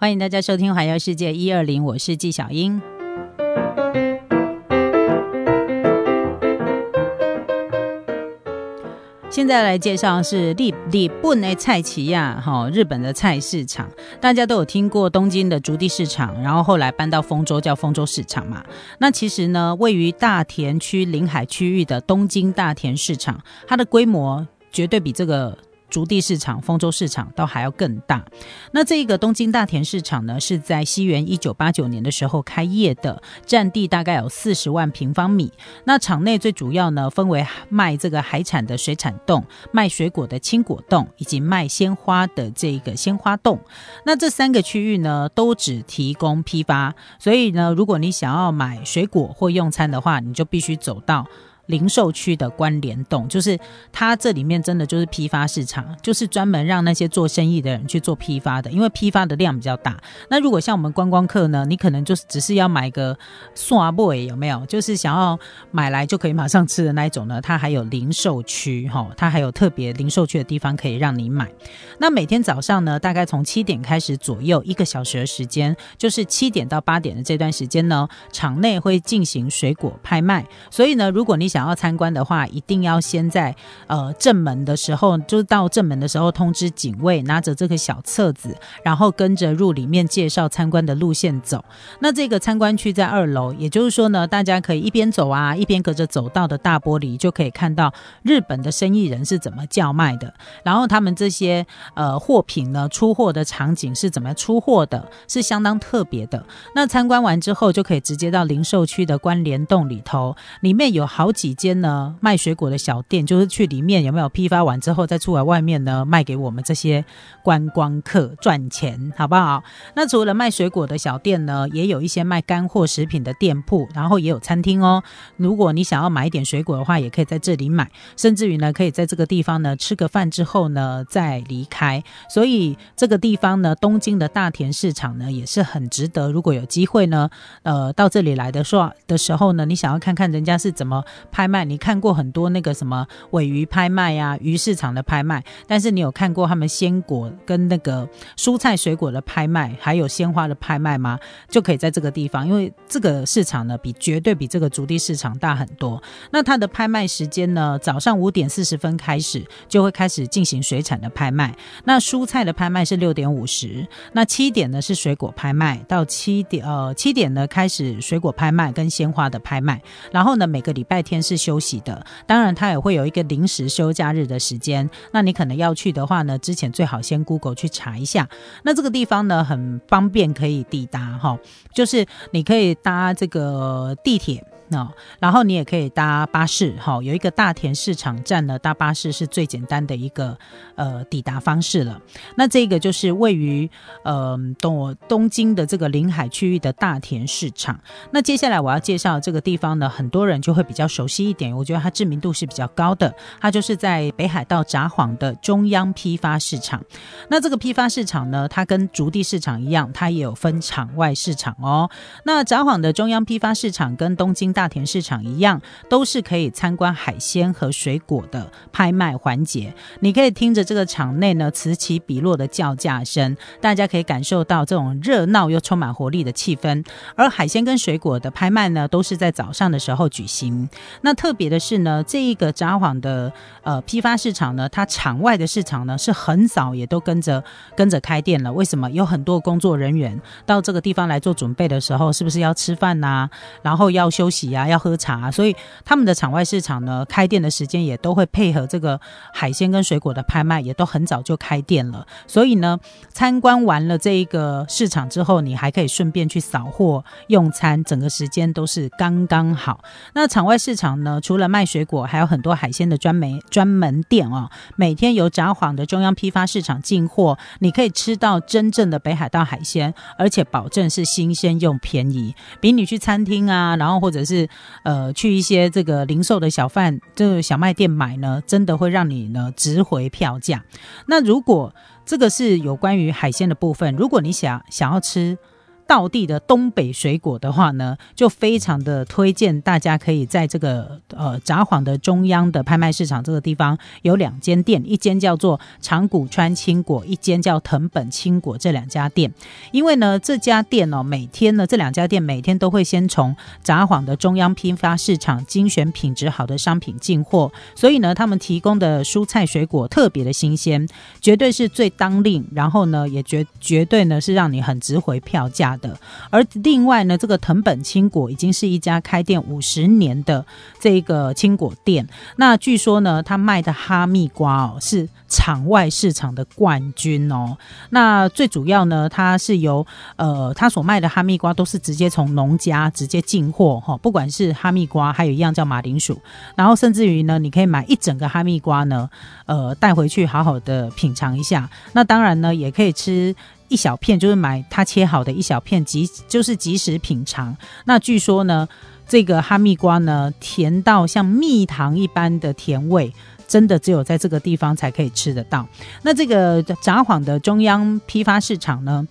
欢迎大家收听《环游世界一二零》，我是纪晓英。现在来介绍是日日本的菜奇亚哈，日本的菜市场，大家都有听过东京的竹地市场，然后后来搬到丰州叫丰州市场嘛。那其实呢，位于大田区临海区域的东京大田市场，它的规模绝对比这个。竹地市场、丰州市场都还要更大。那这个东京大田市场呢，是在西元一九八九年的时候开业的，占地大概有四十万平方米。那场内最主要呢，分为卖这个海产的水产洞、卖水果的青果洞，以及卖鲜花的这个鲜花洞。那这三个区域呢，都只提供批发。所以呢，如果你想要买水果或用餐的话，你就必须走到。零售区的关联洞，就是它这里面真的就是批发市场，就是专门让那些做生意的人去做批发的，因为批发的量比较大。那如果像我们观光客呢，你可能就是只是要买个刷 boy 有没有？就是想要买来就可以马上吃的那一种呢？它还有零售区哈，它还有特别零售区的地方可以让你买。那每天早上呢，大概从七点开始左右一个小时的时间，就是七点到八点的这段时间呢，场内会进行水果拍卖。所以呢，如果你想想要参观的话，一定要先在呃正门的时候，就是到正门的时候通知警卫，拿着这个小册子，然后跟着入里面介绍参观的路线走。那这个参观区在二楼，也就是说呢，大家可以一边走啊，一边隔着走道的大玻璃就可以看到日本的生意人是怎么叫卖的，然后他们这些呃货品呢出货的场景是怎么出货的，是相当特别的。那参观完之后，就可以直接到零售区的关联洞里头，里面有好几几。间呢卖水果的小店，就是去里面有没有批发完之后再出来外面呢卖给我们这些观光客赚钱，好不好？那除了卖水果的小店呢，也有一些卖干货食品的店铺，然后也有餐厅哦。如果你想要买一点水果的话，也可以在这里买，甚至于呢可以在这个地方呢吃个饭之后呢再离开。所以这个地方呢，东京的大田市场呢也是很值得。如果有机会呢，呃，到这里来的说的时候呢，你想要看看人家是怎么。拍卖，你看过很多那个什么尾鱼拍卖呀，鱼市场的拍卖，但是你有看过他们鲜果跟那个蔬菜水果的拍卖，还有鲜花的拍卖吗？就可以在这个地方，因为这个市场呢，比绝对比这个竹地市场大很多。那它的拍卖时间呢，早上五点四十分开始就会开始进行水产的拍卖，那蔬菜的拍卖是六点五十，那七点呢是水果拍卖，到七点呃七点呢开始水果拍卖跟鲜花的拍卖，然后呢每个礼拜天。是休息的，当然它也会有一个临时休假日的时间。那你可能要去的话呢，之前最好先 Google 去查一下。那这个地方呢，很方便可以抵达哈，就是你可以搭这个地铁。那然后你也可以搭巴士，哈，有一个大田市场站呢，搭巴士是最简单的一个呃抵达方式了。那这个就是位于呃东东京的这个临海区域的大田市场。那接下来我要介绍这个地方呢，很多人就会比较熟悉一点，我觉得它知名度是比较高的。它就是在北海道札幌的中央批发市场。那这个批发市场呢，它跟竹地市场一样，它也有分场外市场哦。那札幌的中央批发市场跟东京大大田市场一样，都是可以参观海鲜和水果的拍卖环节。你可以听着这个场内呢此起彼落的叫价声，大家可以感受到这种热闹又充满活力的气氛。而海鲜跟水果的拍卖呢，都是在早上的时候举行。那特别的是呢，这一个札幌的呃批发市场呢，它场外的市场呢是很早也都跟着跟着开店了。为什么？有很多工作人员到这个地方来做准备的时候，是不是要吃饭呐？然后要休息。呀，要喝茶，所以他们的场外市场呢，开店的时间也都会配合这个海鲜跟水果的拍卖，也都很早就开店了。所以呢，参观完了这一个市场之后，你还可以顺便去扫货、用餐，整个时间都是刚刚好。那场外市场呢，除了卖水果，还有很多海鲜的专门专门店哦。每天由札幌的中央批发市场进货，你可以吃到真正的北海道海鲜，而且保证是新鲜又便宜，比你去餐厅啊，然后或者是呃，去一些这个零售的小贩、就小卖店买呢，真的会让你呢值回票价。那如果这个是有关于海鲜的部分，如果你想想要吃。道地的东北水果的话呢，就非常的推荐大家可以在这个呃札幌的中央的拍卖市场这个地方有两间店，一间叫做长谷川青果，一间叫藤本青果这两家店。因为呢，这家店哦，每天呢这两家店每天都会先从札幌的中央批发市场精选品质好的商品进货，所以呢，他们提供的蔬菜水果特别的新鲜，绝对是最当令，然后呢也绝绝对呢是让你很值回票价。的，而另外呢，这个藤本青果已经是一家开店五十年的这个青果店。那据说呢，他卖的哈密瓜哦是场外市场的冠军哦。那最主要呢，它是由呃，他所卖的哈密瓜都是直接从农家直接进货哈，不管是哈密瓜，还有一样叫马铃薯，然后甚至于呢，你可以买一整个哈密瓜呢，呃，带回去好好的品尝一下。那当然呢，也可以吃。一小片就是买它切好的一小片，即就是即时品尝。那据说呢，这个哈密瓜呢，甜到像蜜糖一般的甜味，真的只有在这个地方才可以吃得到。那这个札幌的中央批发市场呢？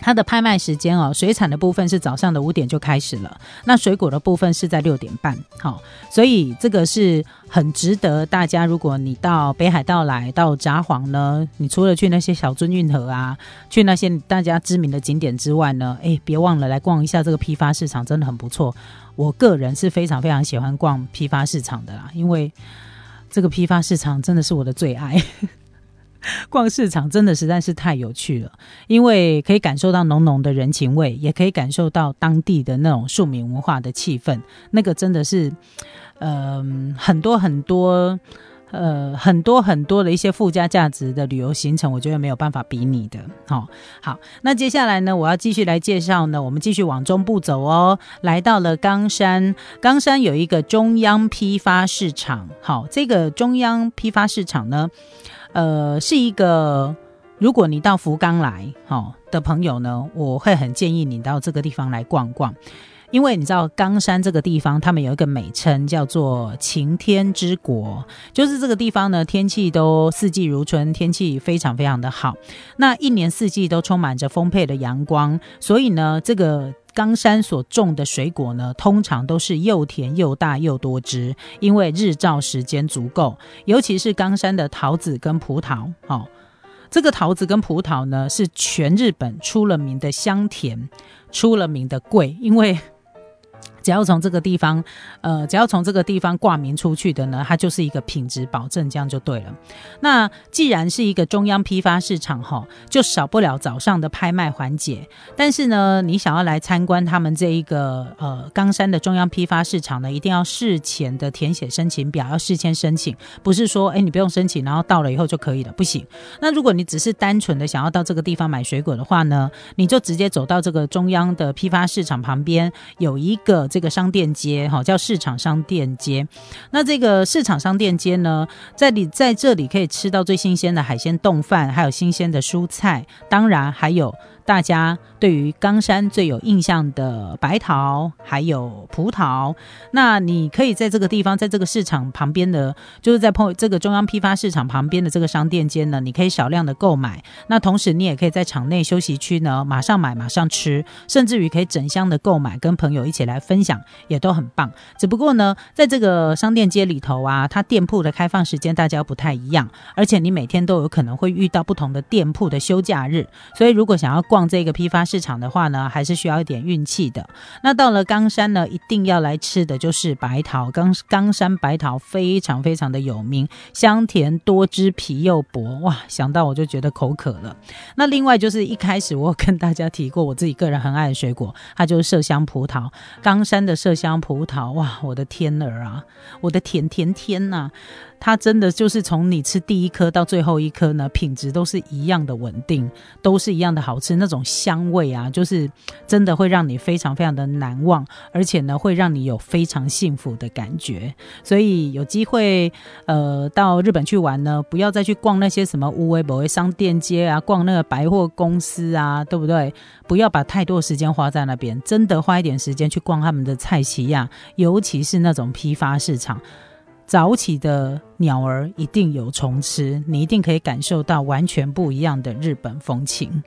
它的拍卖时间哦，水产的部分是早上的五点就开始了，那水果的部分是在六点半。好，所以这个是很值得大家，如果你到北海道来到札幌呢，你除了去那些小樽运河啊，去那些大家知名的景点之外呢，哎，别忘了来逛一下这个批发市场，真的很不错。我个人是非常非常喜欢逛批发市场的啦，因为这个批发市场真的是我的最爱。逛市场真的实在是太有趣了，因为可以感受到浓浓的人情味，也可以感受到当地的那种庶民文化的气氛。那个真的是，呃，很多很多，呃，很多很多的一些附加价值的旅游行程，我觉得没有办法比拟的。好，好，那接下来呢，我要继续来介绍呢，我们继续往中部走哦，来到了冈山，冈山有一个中央批发市场。好，这个中央批发市场呢。呃，是一个，如果你到福冈来，哦，的朋友呢，我会很建议你到这个地方来逛逛，因为你知道冈山这个地方，他们有一个美称叫做晴天之国，就是这个地方呢，天气都四季如春，天气非常非常的好，那一年四季都充满着丰沛的阳光，所以呢，这个。冈山所种的水果呢，通常都是又甜又大又多汁，因为日照时间足够。尤其是冈山的桃子跟葡萄，哦，这个桃子跟葡萄呢，是全日本出了名的香甜，出了名的贵，因为。只要从这个地方，呃，只要从这个地方挂名出去的呢，它就是一个品质保证，这样就对了。那既然是一个中央批发市场哈，就少不了早上的拍卖环节。但是呢，你想要来参观他们这一个呃冈山的中央批发市场呢，一定要事前的填写申请表，要事先申请，不是说哎你不用申请，然后到了以后就可以了，不行。那如果你只是单纯的想要到这个地方买水果的话呢，你就直接走到这个中央的批发市场旁边有一个。这个商店街哈叫市场商店街，那这个市场商店街呢，在你在这里可以吃到最新鲜的海鲜冻饭，还有新鲜的蔬菜，当然还有。大家对于冈山最有印象的白桃还有葡萄，那你可以在这个地方，在这个市场旁边的，就是在碰这个中央批发市场旁边的这个商店间呢，你可以少量的购买。那同时，你也可以在场内休息区呢，马上买马上吃，甚至于可以整箱的购买，跟朋友一起来分享，也都很棒。只不过呢，在这个商店街里头啊，它店铺的开放时间大家不太一样，而且你每天都有可能会遇到不同的店铺的休假日，所以如果想要逛。逛这个批发市场的话呢，还是需要一点运气的。那到了冈山呢，一定要来吃的就是白桃。冈冈山白桃非常非常的有名，香甜多汁，皮又薄，哇！想到我就觉得口渴了。那另外就是一开始我跟大家提过，我自己个人很爱的水果，它就是麝香葡萄。冈山的麝香葡萄，哇！我的天儿啊，我的甜甜天呐！它真的就是从你吃第一颗到最后一颗呢，品质都是一样的稳定，都是一样的好吃。那种香味啊，就是真的会让你非常非常的难忘，而且呢，会让你有非常幸福的感觉。所以有机会呃到日本去玩呢，不要再去逛那些什么乌龟博威商店街啊，逛那个百货公司啊，对不对？不要把太多时间花在那边，真的花一点时间去逛他们的菜奇亚，尤其是那种批发市场。早起的鸟儿一定有虫吃，你一定可以感受到完全不一样的日本风情。